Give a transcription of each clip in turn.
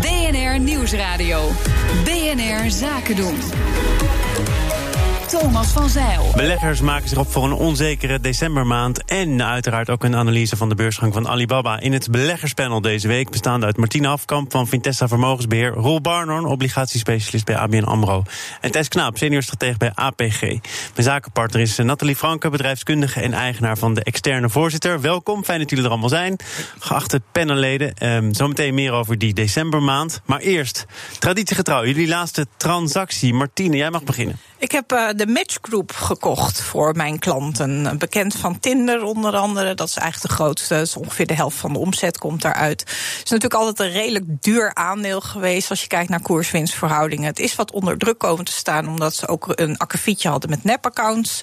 BNR Nieuwsradio. BNR Zaken doen. Thomas van Zeil. Beleggers maken zich op voor een onzekere decembermaand. En uiteraard ook een analyse van de beursgang van Alibaba. In het beleggerspanel deze week bestaande uit Martina Afkamp van Vintessa Vermogensbeheer. Roel Barnorn, obligatiespecialist bij ABN Amro. En Thijs Knaap, seniorstratege bij APG. Mijn zakenpartner is Nathalie Franke, bedrijfskundige en eigenaar van de externe voorzitter. Welkom, fijn dat jullie er allemaal zijn. Geachte panelleden, um, zometeen meer over die decembermaand. Maar eerst, traditiegetrouw, jullie laatste transactie. Martine, jij mag beginnen. Ik heb uh, de Matchgroup gekocht voor mijn klanten. Bekend van Tinder onder andere. Dat is eigenlijk de grootste. Dus ongeveer de helft van de omzet komt daaruit. Het is natuurlijk altijd een redelijk duur aandeel geweest als je kijkt naar koers-winstverhoudingen. Het is wat onder druk komen te staan omdat ze ook een akkefietje hadden met nep-accounts.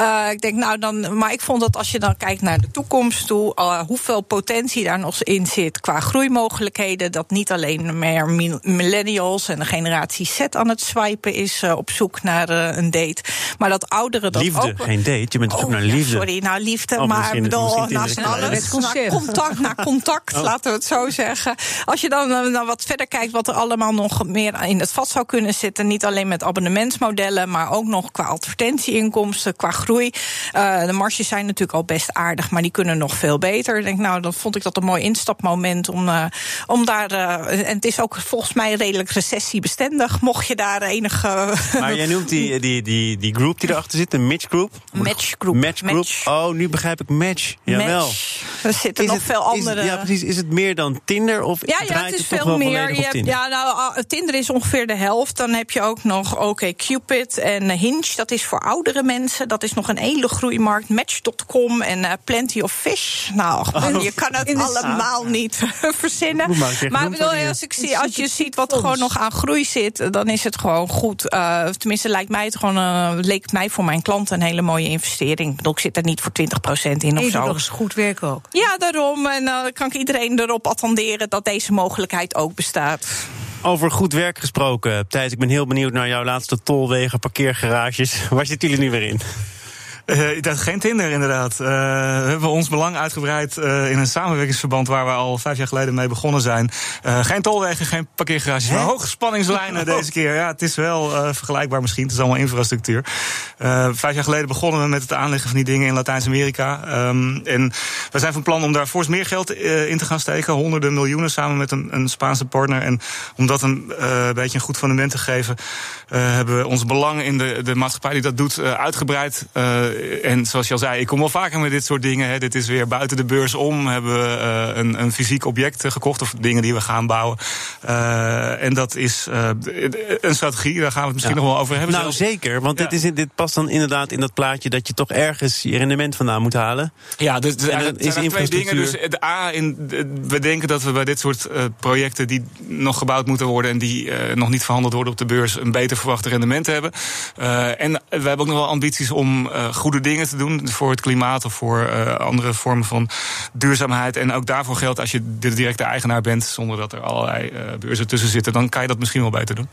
Uh, ik denk nou dan, maar ik vond dat als je dan kijkt naar de toekomst toe, uh, hoeveel potentie daar nog in zit qua groeimogelijkheden, dat niet alleen meer millennials en de generatie Z aan het swipen is op zoek naar een date. Maar dat ouderen dat liefde, ook... geen date. Je bent oh, op naar liefde. Ja, sorry, nou liefde, oh, maar bedoel, naast alles, naar contact, naar contact, oh. laten we het zo zeggen. Als je dan nou, wat verder kijkt wat er allemaal nog meer in het vat zou kunnen zitten, niet alleen met abonnementsmodellen, maar ook nog qua advertentieinkomsten, qua groei. Uh, de marges zijn natuurlijk al best aardig, maar die kunnen nog veel beter. Ik denk, nou, dan vond ik dat een mooi instapmoment om, uh, om daar. Uh, en het is ook volgens mij redelijk recessiebestendig, mocht je daar enige. Maar jij noemt die, die, die, die group die erachter zit, de Match Group? Match Group. Match Group. Match. Oh, nu begrijp ik Match. Jawel. Match. Er zitten is nog het, veel andere. Is, ja, precies. Is het meer dan Tinder? Of ja, ja het is veel meer. Je hebt, ja, nou, Tinder is ongeveer de helft. Dan heb je ook nog OK Cupid en Hinge. Dat is voor oudere mensen. Dat is nog een hele groeimarkt. Match.com en uh, Plenty of Fish. Nou, oh. je kan het allemaal niet verzinnen. Maar bedoel, als, ik zie, als je ziet wat er gewoon nog aan groei zit, dan is het gewoon goed. Uh, tenminste, lijkt mij het gewoon, uh, leek het mij voor mijn klanten een hele mooie investering. Ik bedoel, ik zit er niet voor 20% in of zo. Dat is goed werk ook. Ja, daarom. En dan kan ik iedereen erop attenderen dat deze mogelijkheid ook bestaat. Over goed werk gesproken, Thijs, ik ben heel benieuwd naar jouw laatste tolwegen, parkeergarages. Waar zitten jullie nu weer in? Uh, dat geen Tinder, inderdaad. Uh, we hebben ons belang uitgebreid uh, in een samenwerkingsverband waar we al vijf jaar geleden mee begonnen zijn. geen tolwegen, geen parkeergarages, maar hogespanningslijnen deze keer. Ja, het is wel vergelijkbaar misschien. Het is allemaal infrastructuur. vijf jaar geleden begonnen we met het aanleggen van die dingen in Latijns-Amerika. Um, en we zijn van plan om daar fors meer geld in te gaan steken. Honderden miljoenen samen met een, een Spaanse partner. En om dat een beetje een goed fundament te geven, hebben we ons belang in de, de maatschappij die dat doet uitgebreid. Eh, en zoals je al zei, ik kom wel vaker met dit soort dingen. Hè. Dit is weer buiten de beurs om. Hebben we uh, een, een, fysiek object gekocht of dingen die we gaan bouwen. En dat is een strategie, daar gaan we het misschien nog wel over hebben. Nou zeker, want dit, is, dit past dan inderdaad in dat plaatje dat je toch ergens je rendement vandaan moet halen. Ja, dus, dus er zijn twee dingen. Dus de A, in, we denken dat we bij dit soort projecten die nog gebouwd moeten worden en die nog niet verhandeld worden op de beurs, een beter verwachte rendement hebben. en we hebben ook nog wel ambities om goede dingen te doen voor het klimaat of voor uh, andere vormen van duurzaamheid. En ook daarvoor geldt als je de directe eigenaar bent, zonder dat er allerlei uh, beurzen tussen zitten, dan kan je dat misschien wel beter doen.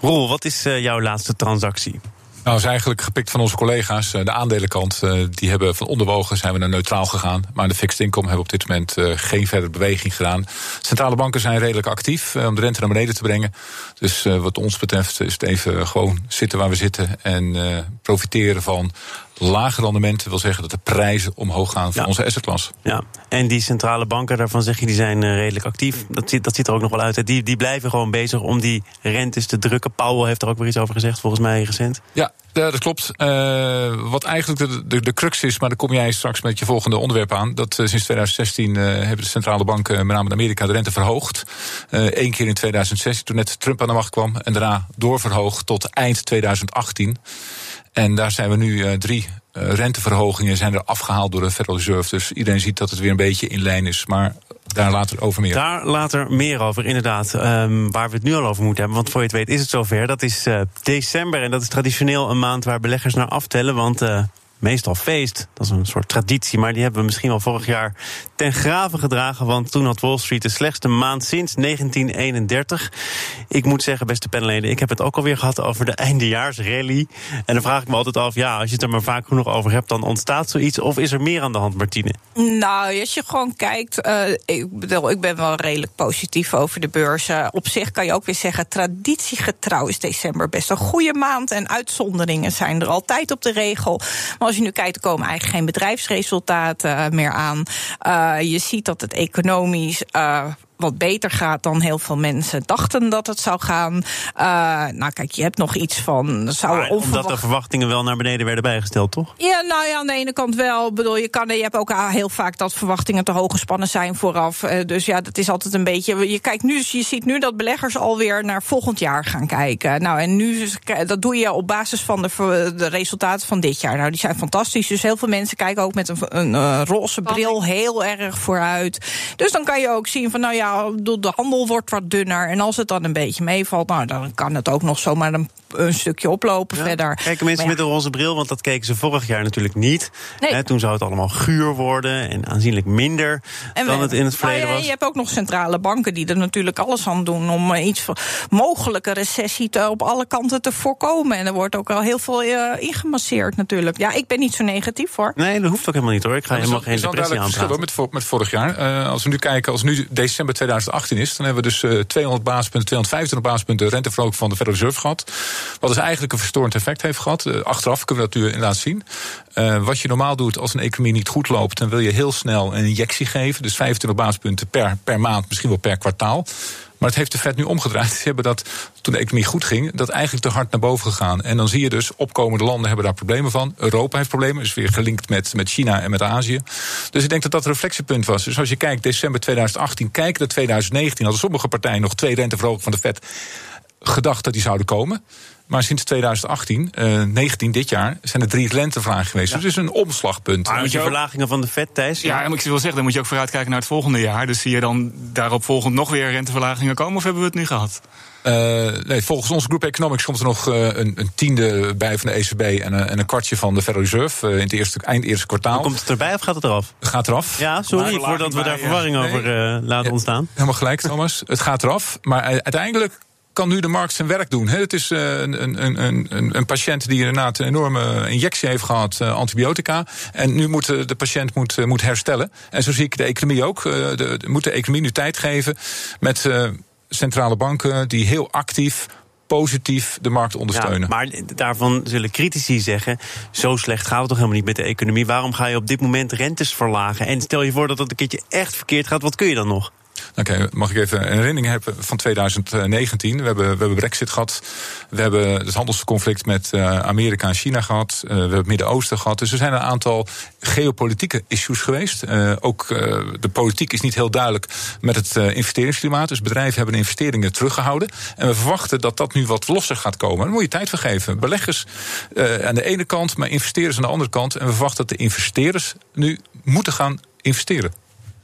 Rol, wat is uh, jouw laatste transactie? Nou, is eigenlijk gepikt van onze collega's. De aandelenkant, die hebben van onderwogen zijn we naar neutraal gegaan. Maar de fixed income hebben op dit moment geen verdere beweging gedaan. Centrale banken zijn redelijk actief om de rente naar beneden te brengen. Dus wat ons betreft is het even gewoon zitten waar we zitten en profiteren van lage rendementen wil zeggen dat de prijzen omhoog gaan voor onze assetklas. Ja, en die centrale banken, daarvan zeg je, die zijn eh, redelijk actief. Dat ziet, dat ziet er ook nog wel uit. Die, die blijven gewoon bezig om die rentes te drukken. Powell heeft er ook weer iets over gezegd, volgens mij recent. Ja, dat klopt. Uh, wat eigenlijk de, de, de, crux is, maar daar kom jij straks met je volgende onderwerp aan. Dat uh, sinds 2016 uh, hebben de centrale banken, met name in Amerika, de rente verhoogd. Eén keer in 2016, toen net Trump aan de macht kwam. En daarna doorverhoogd tot eind 2018. En daar zijn we nu uh, drie Uh, renteverhogingen zijn er afgehaald door de Federal Reserve. Dus iedereen ziet dat het weer een beetje in lijn is. Maar daar later over meer. Daar later meer over, inderdaad. Um, waar we het nu al over moeten hebben. Want voor je het weet is het zover. Dat is uh, december. En dat is traditioneel een maand waar beleggers naar aftellen. Want meestal feest. Dat is een soort traditie, maar die hebben we misschien wel vorig jaar ten graven gedragen. Want toen had Wall Street de slechtste maand sinds 1931. Ik moet zeggen, beste panelleden, ik heb het ook alweer gehad over de eindejaarsrally. En dan vraag ik me altijd af, ja, als je het er maar vaak genoeg over hebt, dan ontstaat zoiets. Of is er meer aan de hand, Martine? Nou, als je gewoon kijkt, uh, ik bedoel, ik ben wel redelijk positief over de beurzen. Op zich kan je ook weer zeggen, traditiegetrouw is december best een goede maand. En uitzonderingen zijn er altijd op de regel. Als je nu kijkt, er komen eigenlijk geen bedrijfsresultaten uh, meer aan. Uh, je ziet dat het economisch uh, wat beter gaat dan heel veel mensen dachten dat het zou gaan. Uh, nou, kijk, je hebt nog iets van. Zou maar, Omdat de verwachtingen wel naar beneden werden bijgesteld, toch? Ja, nou ja, aan de ene kant wel. Ik bedoel, je, kan, je hebt ook heel vaak dat verwachtingen te hoog gespannen zijn vooraf. Uh, dus ja, dat is altijd een beetje. Je, kijkt nu, je ziet nu dat beleggers alweer naar volgend jaar gaan kijken. Nou, en nu, dat doe je op basis van de, de resultaten van dit jaar. Nou, die zijn fantastisch. Dus heel veel mensen kijken ook met een, een, een roze bril heel erg vooruit. Dus dan kan je ook zien van, nou ja de handel wordt wat dunner. En als het dan een beetje meevalt, nou, dan kan het ook nog zomaar een, een stukje oplopen ja. verder. Kijken mensen ja. met een roze bril, want dat keken ze vorig jaar natuurlijk niet. Nee. He, toen zou het allemaal guur worden en aanzienlijk minder en dan we, het in het verleden nou ja, was. Je hebt ook nog centrale banken die er natuurlijk alles aan doen om iets van mogelijke recessie te, op alle kanten te voorkomen. En er wordt ook al heel veel uh, ingemasseerd natuurlijk. Ja, ik ben niet zo negatief hoor. Nee, dat hoeft ook helemaal niet hoor. Ik ga helemaal geen depressie aanpraten. Met, met vorig jaar. Uh, als we nu kijken, als nu december 2018 is, dan hebben we dus uh, 200 basispunten, 225 basispunten renteverhoging van de Federal Reserve gehad. Wat dus eigenlijk een verstorend effect heeft gehad. Uh, achteraf kunnen we dat nu inderdaad zien. Uh, wat je normaal doet als een economie niet goed loopt, dan wil je heel snel een injectie geven. Dus 25 basispunten per, per maand, misschien wel per kwartaal. Maar het heeft de Fed nu omgedraaid. Ze hebben dat, toen de economie goed ging, dat eigenlijk te hard naar boven gegaan. En dan zie je dus, opkomende landen hebben daar problemen van. Europa heeft problemen, is weer gelinkt met, met China en met Azië. Dus ik denk dat dat een reflectiepunt was. Dus als je kijkt, december 2018, kijk naar 2019... hadden sommige partijen nog twee renteverhogingen van de Fed gedacht dat die zouden komen. Maar sinds 2018, uh, 19 dit jaar, zijn er drie rentevragen geweest. Ja. Dus het is een omslagpunt. Maar moet je verlagingen van de Fed, Thijs? Ja, en ik wil zeggen, dan moet je ook vooruitkijken naar het volgende jaar. Dus zie je dan daarop volgend nog weer renteverlagingen komen? Of hebben we het nu gehad? Uh, nee, volgens onze groep Economics komt er nog uh, een, een, tiende bij van de ECB en een, en een kwartje van de Federal Reserve uh, in het eerste, eind eerste kwartaal. Maar komt het erbij of gaat het eraf? Gaat eraf. Ja, sorry voordat we daar verwarring ja. over nee, laten ontstaan. Helemaal gelijk, Thomas. het gaat eraf. Maar uiteindelijk kan nu de markt zijn werk doen. Het is een, een, een, een patiënt die inderdaad een enorme injectie heeft gehad, antibiotica. En nu moet de patiënt moet, moet herstellen. En zo zie ik de economie ook. De, de, moet de economie nu tijd geven met centrale banken die heel actief positief de markt ondersteunen. Maar daarvan zullen critici zeggen: zo slecht gaat het toch helemaal niet met de economie. Waarom ga je op dit moment rentes verlagen? En stel je voor dat het een keertje echt verkeerd gaat, wat kun je dan nog? Oké, mag ik even een herinnering hebben van 2019? We hebben, we hebben Brexit gehad. We hebben het handelsconflict met uh, Amerika en China gehad. Uh, we hebben het Midden-Oosten gehad. Dus er zijn een aantal geopolitieke issues geweest. Uh, ook de politiek is niet heel duidelijk met het investeringsklimaat. Dus bedrijven hebben investeringen teruggehouden. En we verwachten dat dat nu wat losser gaat komen. Daar moet je tijd voor geven. Beleggers aan de ene kant, maar investeerders aan de andere kant. En we verwachten dat de investeerders nu moeten gaan investeren.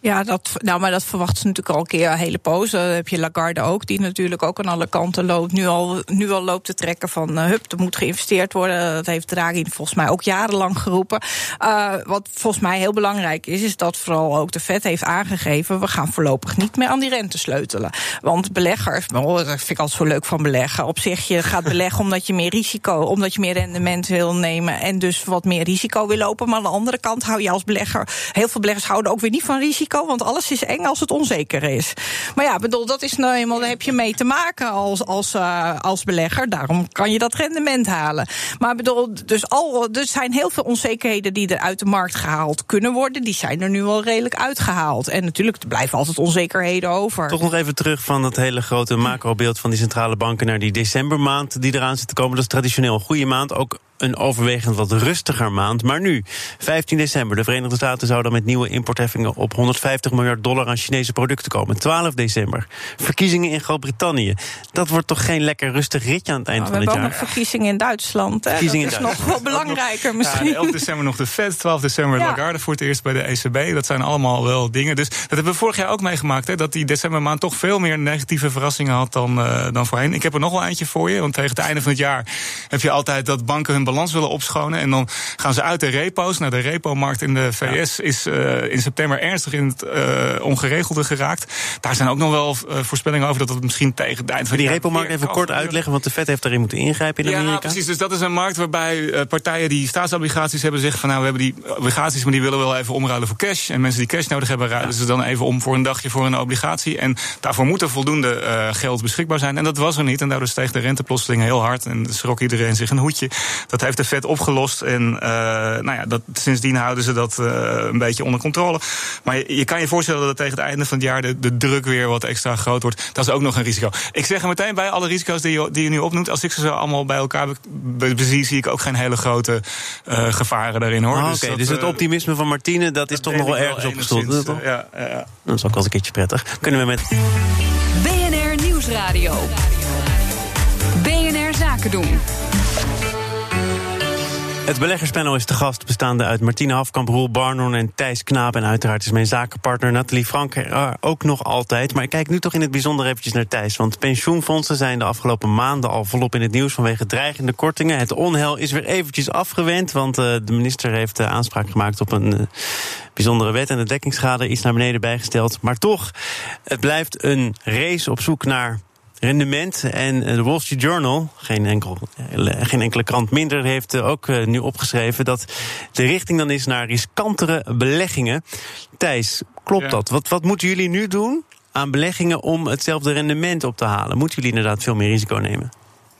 Ja, dat, nou, maar dat verwachten ze natuurlijk al een keer een hele poos. Dan heb je Lagarde ook, die natuurlijk ook aan alle kanten loopt. Nu al, nu al loopt te trekken van, uh, hup, er moet geïnvesteerd worden. Dat heeft Draghi volgens mij ook jarenlang geroepen. Uh, wat volgens mij heel belangrijk is, is dat vooral ook de Fed heeft aangegeven... we gaan voorlopig niet meer aan die rente sleutelen. Want beleggers, oh, dat vind ik altijd zo leuk van beleggen. Op zich, je gaat beleggen omdat je meer risico, omdat je meer rendement wil nemen... en dus wat meer risico wil lopen. Maar aan de andere kant hou je als belegger... heel veel beleggers houden ook weer niet van risico want alles is eng als het onzeker is. Maar ja, bedoel, dat is nou eenmaal, daar heb je mee te maken als, als, uh, als belegger. Daarom kan je dat rendement halen. Maar bedoel, dus al, er zijn heel veel onzekerheden die er uit de markt gehaald kunnen worden. Die zijn er nu al redelijk uitgehaald. En natuurlijk, er blijven altijd onzekerheden over. Toch nog even terug van dat hele grote macrobeeld van die centrale banken naar die decembermaand die eraan zit te komen. Dat is traditioneel een goede maand. Ook een overwegend wat rustiger maand. Maar nu, 15 december, de Verenigde Staten zouden met nieuwe importheffingen op 150 miljard dollar aan Chinese producten komen. 12 december, verkiezingen in Groot-Brittannië. Dat wordt toch geen lekker rustig ritje aan het eind Nou, van we het hebben jaar? ook nog verkiezingen in Duitsland. Hè. Verkiezingen dat in is nog wel belangrijker Ja, misschien. 11 december nog de Fed, 12 december Ja. Lagarde voor het eerst bij de ECB. Dat zijn allemaal wel dingen. Dus dat hebben we vorig jaar ook meegemaakt. Hè, dat die decembermaand toch veel meer negatieve verrassingen had dan, eh, dan voorheen. Ik heb er nog wel eentje voor je. Want tegen het einde van het jaar heb je altijd dat banken hun balans willen opschonen. En dan gaan ze uit de repo's. Nou, de repo-markt in de VS is eh, in september ernstig in het eh, ongeregelde geraakt. Daar zijn ook nog wel eh, voorspellingen over dat het misschien tegen het eind van die repo-markt even kort uitleggen, want de Fed heeft daarin moeten ingrijpen in Ja, Amerika. precies. Dus dat is een markt waarbij partijen die staatsobligaties hebben zeggen van nou, we hebben die obligaties, maar die willen we wel even omruilen voor cash. En mensen die cash nodig hebben, ruilen ze dan even om voor een dagje voor een obligatie. En daarvoor moet er voldoende geld beschikbaar zijn. En dat was er niet. En daardoor steeg de rente plotseling heel hard. En schrok iedereen zich een hoedje. Dat heeft de Fed opgelost. En eh, nou ja, dat, sindsdien houden ze dat eh, een beetje onder controle. Maar je, je kan je voorstellen dat tegen het einde van het jaar de, de druk weer wat extra groot wordt. Dat is ook nog een risico. Ik zeg er meteen bij, alle risico's die je, die je nu opnoemt, als ik ze zo allemaal bij elkaar be- be- bezie, zie ik ook geen hele grote eh, gevaren daarin hoor. Ah, Oké, dus, dat, het optimisme van Martine, dat is toch nog wel ergens op enigszins, gestoeld. eh, ja, ja, ja. Dat is ook wel eens een keertje prettig. Kunnen we met BNR Nieuwsradio. BNR Zaken doen. Het beleggerspanel is te gast, bestaande uit Martine Hafkamp, Roel Barnon en Thijs Knaap. En uiteraard is mijn zakenpartner Nathalie Frank er ook nog altijd. Maar ik kijk nu toch in het bijzonder eventjes naar Thijs. Want pensioenfondsen zijn de afgelopen maanden al volop in het nieuws vanwege dreigende kortingen. Het onheil is weer eventjes afgewend, want eh, de minister heeft eh, aanspraak gemaakt op een eh, bijzondere wet. En de dekkingsschade is naar beneden bijgesteld. Maar toch, het blijft een race op zoek naar rendement. En eh, de Wall Street Journal, geen, enkel, eh, geen enkele krant minder, heeft eh, ook nu opgeschreven dat de richting dan is naar riskantere beleggingen. Thijs, klopt Ja. dat? Wat, wat moeten jullie nu doen aan beleggingen om hetzelfde rendement op te halen? Moeten jullie inderdaad veel meer risico nemen?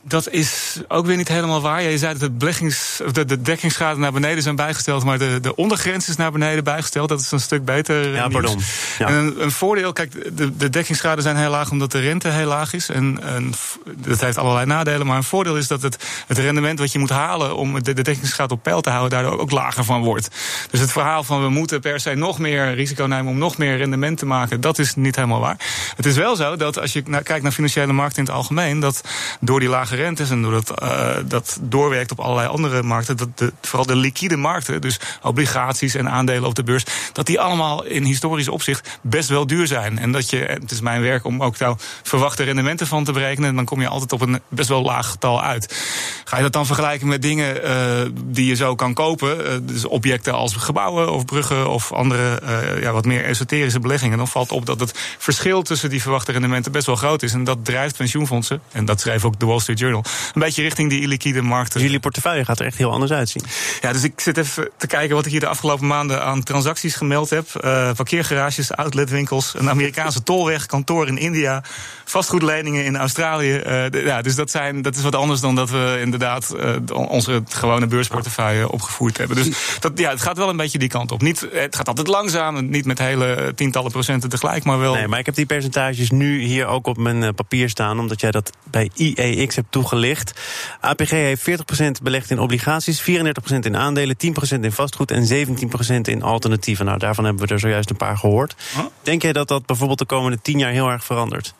Dat is ook weer niet helemaal waar. Ja, je zei dat de, beleggings, de, de dekkingsgraden naar beneden zijn bijgesteld, maar de, de ondergrens is naar beneden bijgesteld. Dat is een stuk beter. eh, Ja, nieuws. pardon. Ja. En een, een voordeel, kijk, de, de dekkingsgraden zijn heel laag omdat de rente heel laag is. En, en dat heeft allerlei nadelen. Maar een voordeel is dat het, het rendement wat je moet halen om de, de dekkingsgraad op peil te houden, daardoor ook lager van wordt. Dus het verhaal van we moeten per se nog meer risico nemen om nog meer rendement te maken, dat is niet helemaal waar. Het is wel zo dat als je kijkt naar financiële markten in het algemeen, dat door die lage en doordat eh, dat doorwerkt op allerlei andere markten, dat de, vooral de liquide markten, dus obligaties en aandelen op de beurs, dat die allemaal in historisch opzicht best wel duur zijn. En dat je, het is mijn werk om ook daar verwachte rendementen van te berekenen, en dan kom je altijd op een best wel laag getal uit. Ga je dat dan vergelijken met dingen eh, die je zo kan kopen, eh, dus objecten als gebouwen of bruggen of andere ja, wat meer esoterische beleggingen, dan valt op dat het verschil tussen die verwachte rendementen best wel groot is. En dat drijft pensioenfondsen, en dat schreef ook de Wall Street Journal, een beetje richting die illiquide markten. Dus jullie portefeuille gaat er echt heel anders uitzien. Ja, dus ik zit even te kijken wat ik hier de afgelopen maanden aan transacties gemeld heb. Eh, parkeergarages, outletwinkels, een Amerikaanse tolweg, kantoor in India, vastgoedleningen in Australië. Eh, ja, dus dat, zijn, dat is wat anders dan dat we inderdaad eh, onze gewone beursportefeuille opgevoerd hebben. Dus dat, ja, het gaat wel een beetje die kant op. Niet, het gaat altijd langzaam, niet met hele tientallen procenten tegelijk, maar wel. Nee, maar ik heb die percentages nu hier ook op mijn papier staan, omdat jij dat bij IEX hebt toegelicht. APG heeft 40% belegd in obligaties, 34% in aandelen, 10% in vastgoed en 17% in alternatieven. Nou, daarvan hebben we er zojuist een paar gehoord. Denk jij dat dat bijvoorbeeld de komende 10 jaar heel erg verandert?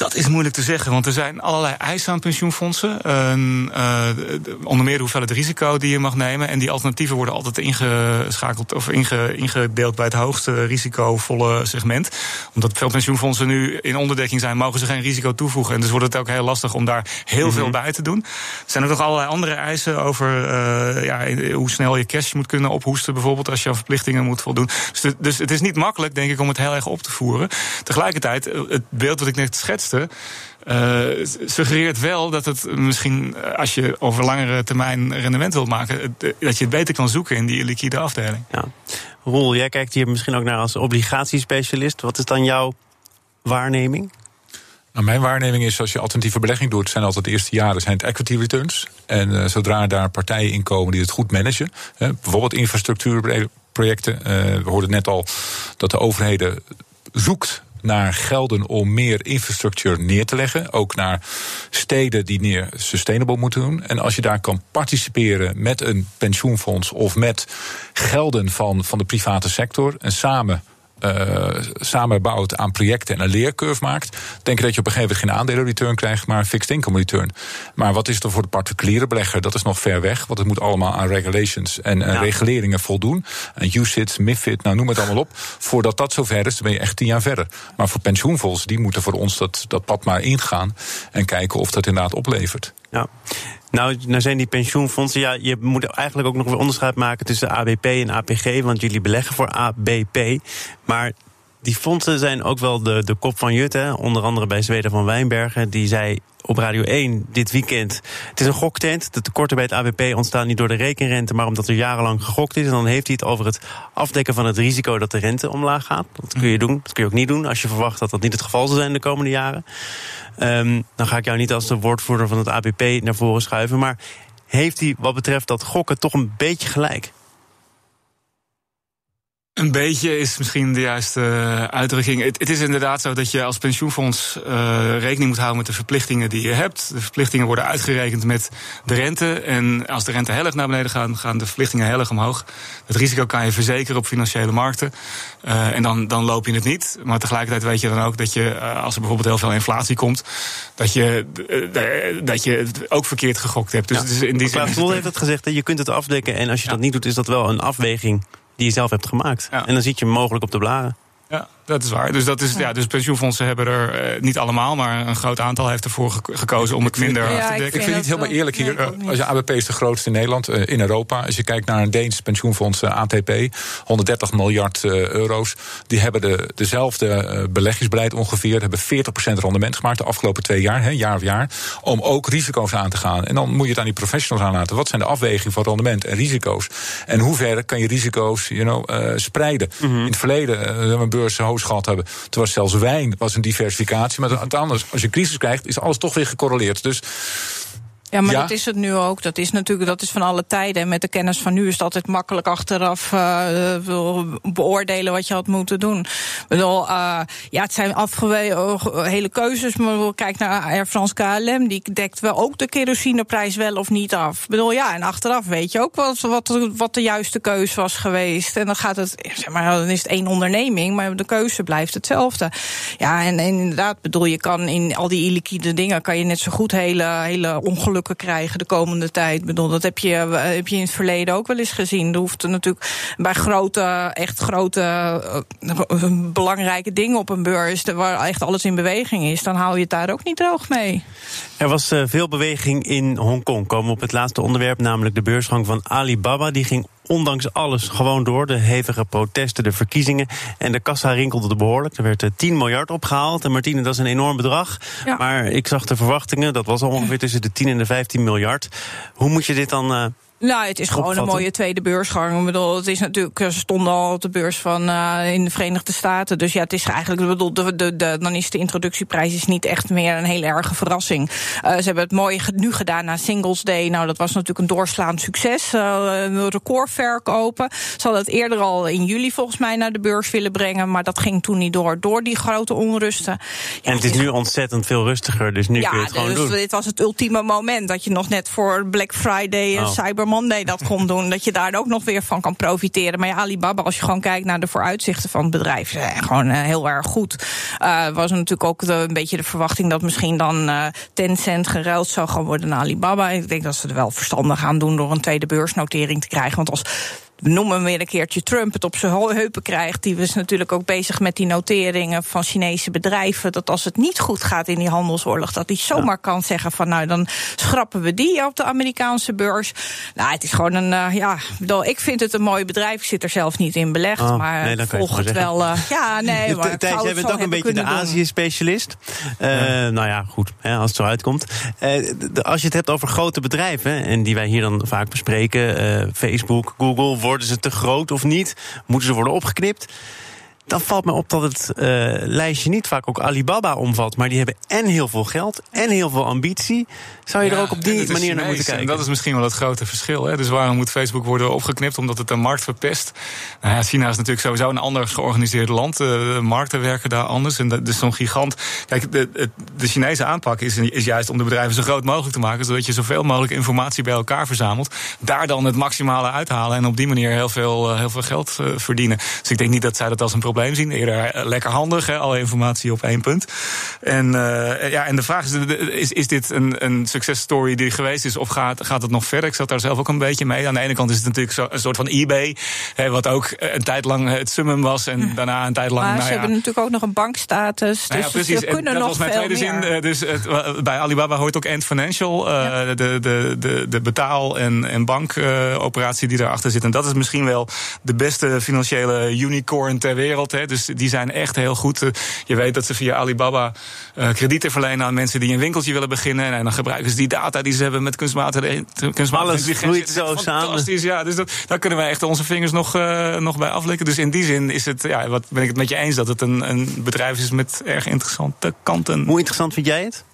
Dat is moeilijk te zeggen, want er zijn allerlei eisen aan pensioenfondsen. En, eh, de- onder meer de hoeveelheid risico die je mag nemen. En die alternatieven worden altijd ingeschakeld of inge- ingedeeld bij het hoogste risicovolle segment. Omdat veel pensioenfondsen nu in onderdekking zijn, mogen ze geen risico toevoegen. En dus wordt het ook heel lastig om daar heel veel bij te doen. Er zijn ook nog allerlei andere eisen over eh, ja, hoe snel je cash moet kunnen ophoesten, bijvoorbeeld als je aan verplichtingen moet voldoen. Dus, dus het is niet makkelijk, denk ik, om het heel erg op te voeren. Tegelijkertijd, eh, het beeld wat ik net eh, suggereert wel dat het misschien, eh, als je over langere termijn rendement wilt maken, eh, dat je het beter kan zoeken in die liquide afdeling. Ja. Roel, jij kijkt hier misschien ook naar als obligatiespecialist. Wat is dan jouw waarneming? Nou, mijn waarneming is, als je alternatieve belegging doet, zijn altijd de eerste jaren zijn het equity returns. En zodra daar partijen in komen die het goed managen, hè, bijvoorbeeld infrastructuurprojecten. eh, we hoorden net al dat de overheden zoekt naar gelden om meer infrastructuur neer te leggen. Ook naar steden die meer sustainable moeten doen. En als je daar kan participeren met een pensioenfonds of met gelden van, van de private sector en samen uh, samenbouwt aan projecten en een leercurve maakt, denk ik dat je op een gegeven moment geen aandelenreturn krijgt, maar een fixed income return. Maar wat is er voor de particuliere belegger? Dat is nog ver weg, want het moet allemaal aan regulations en, ja. reguleringen voldoen. En UCITS, MIFID, nou noem het allemaal op. Voordat dat zover is, dan ben je echt tien jaar verder. Maar voor pensioenfonds, die moeten voor ons dat, dat pad maar ingaan en kijken of dat inderdaad oplevert. Ja. Nou, nou zijn die pensioenfondsen, ja, je moet eigenlijk ook nog weer onderscheid maken tussen ABP en APG, want jullie beleggen voor ABP. Maar die fondsen zijn ook wel de, de kop van Jut, hè? onder andere bij Zweden van Wijnbergen. Die zei op Radio 1 dit weekend: Het is een goktent. De tekorten bij het ABP ontstaan niet door de rekenrente, maar omdat er jarenlang gegokt is. En dan heeft hij het over het afdekken van het risico dat de rente omlaag gaat. Dat kun je doen. Dat kun je ook niet doen als je verwacht dat dat niet het geval zal zijn de komende jaren. Um, dan ga ik jou niet als de woordvoerder van het ABP naar voren schuiven. Maar heeft hij wat betreft dat gokken toch een beetje gelijk? Een beetje is misschien de juiste uitdrukking. Het, het, is inderdaad zo dat je als pensioenfonds uh, rekening moet houden met de verplichtingen die je hebt. De verplichtingen worden uitgerekend met de rente. En als de rente heel erg naar beneden gaat, gaan de verplichtingen heel erg omhoog. Het risico kan je verzekeren op financiële markten. Uh, en dan, dan loop je het niet. Maar tegelijkertijd weet je dan ook dat je, uh, als er bijvoorbeeld heel veel inflatie komt, dat je, dat je het ook verkeerd gegokt hebt. Dus ja. het is in die zin. heeft het gezegd, je kunt het afdekken. En als je ja. dat niet doet, is dat wel een afweging die je zelf hebt gemaakt. Ja. En dan zit je mogelijk op de blaren. Ja, dat is waar. Dus, dat is, ja, dus pensioenfondsen hebben er uh, niet allemaal, maar een groot aantal heeft ervoor gekozen om het minder ja, te dekken. Ik vind, het niet helemaal eerlijk hier. Uh, als je ABP is de grootste in Nederland, uh, in Europa. Als je kijkt naar een Deens pensioenfonds ATP, 130 miljard euro's. Die hebben de, dezelfde beleggingsbeleid ongeveer, hebben 40% rendement gemaakt de afgelopen twee jaar, hè, jaar of jaar. Om ook risico's aan te gaan. En dan moet je het aan die professionals aanlaten. Wat zijn de afwegingen van rendement en risico's? En hoe ver kan je risico's you know, spreiden? Mm -hmm. In het verleden hebben we beurzen hoog gehad hebben. Was zelfs wijn was een diversificatie. Maar anders, als je crisis krijgt, is alles toch weer gecorreleerd. Dus ja, maar dat is het nu ook. Dat is natuurlijk dat is van alle tijden. En met de kennis van nu is het altijd makkelijk achteraf uh, beoordelen wat je had moeten doen. Ik bedoel, uh, ja, het zijn afgewezen hele keuzes. Maar kijk naar Air France KLM. Die dekt wel ook de kerosineprijs wel of niet af. Ik bedoel, ja, en achteraf weet je ook wat, wat, wat de juiste keuze was geweest. En dan gaat het, zeg maar, dan is het één onderneming, maar de keuze blijft hetzelfde. Ja, en, en inderdaad, bedoel, je kan in al die illiquide dingen kan je net zo goed hele, hele ongelukkige krijgen de komende tijd. Bedoel, dat heb je, heb je in het verleden ook wel eens gezien. Er hoeft natuurlijk bij grote, echt grote, uh, belangrijke dingen op een beurs, waar echt alles in beweging is, dan hou je het daar ook niet droog mee. Er was veel beweging in Hongkong. Komen we op het laatste onderwerp, namelijk de beursgang van Alibaba. Die ging ondanks alles gewoon door. De hevige protesten, de verkiezingen. En de kassa rinkelde behoorlijk. Er werd 10 miljard opgehaald. En Martine, dat is een enorm bedrag. Ja. Maar ik zag de verwachtingen. Dat was al ongeveer tussen de 10 en de 15 miljard. Hoe moet je dit dan uh, nou, het is gewoon een mooie tweede beursgang. Ik bedoel, het is natuurlijk, ze stonden al op de beurs van uh, in de Verenigde Staten. Dus ja, het is eigenlijk, bedoel, de, de, de, dan is de introductieprijs is niet echt meer een hele erge verrassing. Uh, ze hebben het mooi nu gedaan na Singles Day. Nou, dat was natuurlijk een doorslaand succes. Uh, een recordverkopen. Ze hadden het eerder al in juli volgens mij naar de beurs willen brengen. Maar dat ging toen niet door, door die grote onrusten. Ja, en het is nu ontzettend veel rustiger, dus nu ja, kun je het dus gewoon doen. dit was het ultieme moment. Dat je nog net voor Black Friday en oh. Cyber Monday dat kon doen. Dat je daar ook nog weer van kan profiteren. Maar ja, Alibaba, als je gewoon kijkt naar de vooruitzichten van het bedrijf, is gewoon heel erg goed. Uh, was natuurlijk ook de, een beetje de verwachting dat misschien dan uh, Tencent geruild zou gaan worden naar Alibaba. Ik denk dat ze er wel verstandig gaan doen door een tweede beursnotering te krijgen. Want als we noemen hem weer een keertje Trump het op zijn heupen krijgt. Die was natuurlijk ook bezig met die noteringen van Chinese bedrijven. Dat als het niet goed gaat in die handelsoorlog, dat hij zomaar ja. kan zeggen van nou dan schrappen we die op de Amerikaanse beurs. Nou, het is gewoon een, uh, ja, bedoel, ik vind het een mooi bedrijf. Ik zit er zelf niet in belegd, oh, maar nee, volg het wel. Uh, ja, nee, maar Thijs, jij bent ook een beetje de Azië-specialist. Uh, ja. Nou ja, goed, hè, als het zo uitkomt. als je het hebt over grote bedrijven, en die wij hier dan vaak bespreken, Facebook, Google, worden ze te groot of niet? Moeten ze worden opgeknipt? Dan valt me op dat het uh, lijstje niet vaak ook Alibaba omvat. Maar die hebben en heel veel geld en heel veel ambitie. Zou je er ook op die manier naar moeten kijken? En dat is misschien wel het grote verschil. Hè? Dus waarom moet Facebook worden opgeknipt? Omdat het de markt verpest. Nou ja, China is natuurlijk sowieso een anders georganiseerd land. De markten werken daar anders. En dat is zo'n gigant. Kijk, de, de, Chinese aanpak is, is juist om de bedrijven zo groot mogelijk te maken. Zodat je zoveel mogelijk informatie bij elkaar verzamelt. Daar dan het maximale uithalen. En op die manier heel veel, uh, heel veel geld verdienen. Dus ik denk niet dat zij dat als een probleem zien. Eerder eh, lekker handig, hè, alle informatie op één punt. En, uh, ja, en de vraag is, is, is dit een, een success story die geweest is... of gaat, gaat het nog verder? Ik zat daar zelf ook een beetje mee. Aan de ene kant is het natuurlijk zo, een soort van eBay... Hè, wat ook een tijd lang het summum was en daarna een tijd lang... Maar nou, ze ja, hebben natuurlijk ook nog een bankstatus, dus nou ja, precies. ze kunnen dat nog veel tweede meer. zin. Dus het, bij Alibaba hoort ook Ant Financial, uh, ja. de, de, de, de betaal- en, en bankoperatie uh, die daarachter zit. En dat is misschien wel de beste financiële unicorn ter wereld. Hè. Dus die zijn echt heel goed. Je weet dat ze via Alibaba uh, kredieten verlenen aan mensen die een winkeltje willen beginnen. En dan gebruiken ze die data die ze hebben met kunstmatige, kunstmatige Alles intelligentie. zo Fantastisch, samen. ja. Dus dat, daar kunnen wij echt onze vingers nog, uh, nog bij aflikken. Dus in die zin is het, ja, wat ben ik het met je eens dat het een, een bedrijf is met erg interessante kanten. Hoe interessant vind jij het?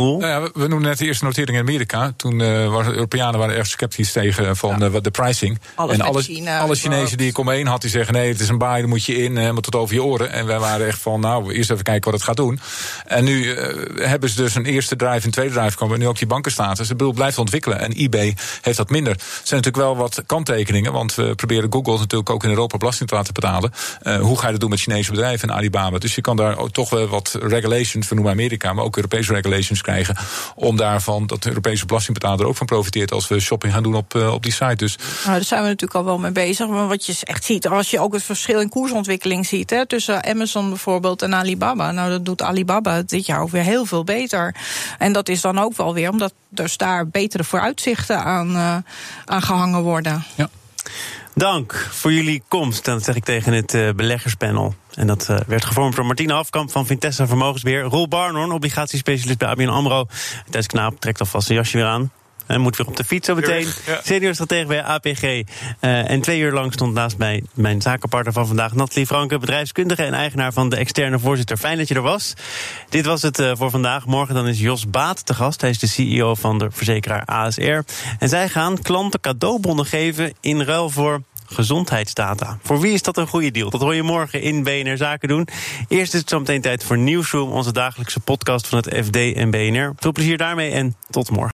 Nou ja, we noemen net de eerste notering in Amerika. Toen uh, waren de Europeanen waren erg sceptisch tegen van ja. uh, de pricing. Alles en alle, China, alle Chinezen die ik om me heen had, die zeggen: nee, het is een baai, daar moet je in, helemaal tot over je oren. En wij waren echt van: nou, eerst even kijken wat het gaat doen. En nu uh, hebben ze dus een eerste drive, een tweede drive komen. En nu ook die bankenstatus. Het bedoel, blijft ontwikkelen. En eBay heeft dat minder. Er zijn natuurlijk wel wat kanttekeningen. Want we proberen Google natuurlijk ook in Europa belasting te laten betalen. hoe ga je dat doen met Chinese bedrijven en Alibaba? Dus je kan daar ook toch wel wat regulations, we noemen Amerika, maar ook Europese regulations krijgen om daarvan dat de Europese belastingbetaler er ook van profiteert als we shopping gaan doen op, uh, op die site. Dus. Nou, daar zijn we natuurlijk al wel mee bezig. Maar wat je echt ziet, als je ook het verschil in koersontwikkeling ziet hè, tussen Amazon bijvoorbeeld en Alibaba. Nou, dat doet Alibaba dit jaar ook weer heel veel beter. En dat is dan ook wel weer omdat dus daar betere vooruitzichten aan, uh, aan gehangen worden. Ja. Dank voor jullie komst. Dat zeg ik tegen het uh, beleggerspanel. En dat uh, werd gevormd door Martina Afkamp van Vintessa Vermogensbeheer. Roel Barnorn, obligatiespecialist bij ABN AMRO. Thijs Knaap trekt alvast zijn jasje weer aan. En moet weer op de fiets zo meteen. Ja. Senior stratege bij APG. Uh, en twee uur lang stond naast mij mijn zakenpartner van vandaag, Nathalie Franke, bedrijfskundige en eigenaar van de externe voorzitter. Fijn dat je er was. Dit was het uh, voor vandaag. Morgen dan is Jos Baat te gast. Hij is de CEO van de verzekeraar ASR. En zij gaan klanten cadeaubonnen geven in ruil voor gezondheidsdata. Voor wie is dat een goede deal? Dat hoor je morgen in BNR Zaken doen. Eerst is het zo meteen tijd voor Nieuwsroom, onze dagelijkse podcast van het FD en BNR. Veel plezier daarmee en tot morgen.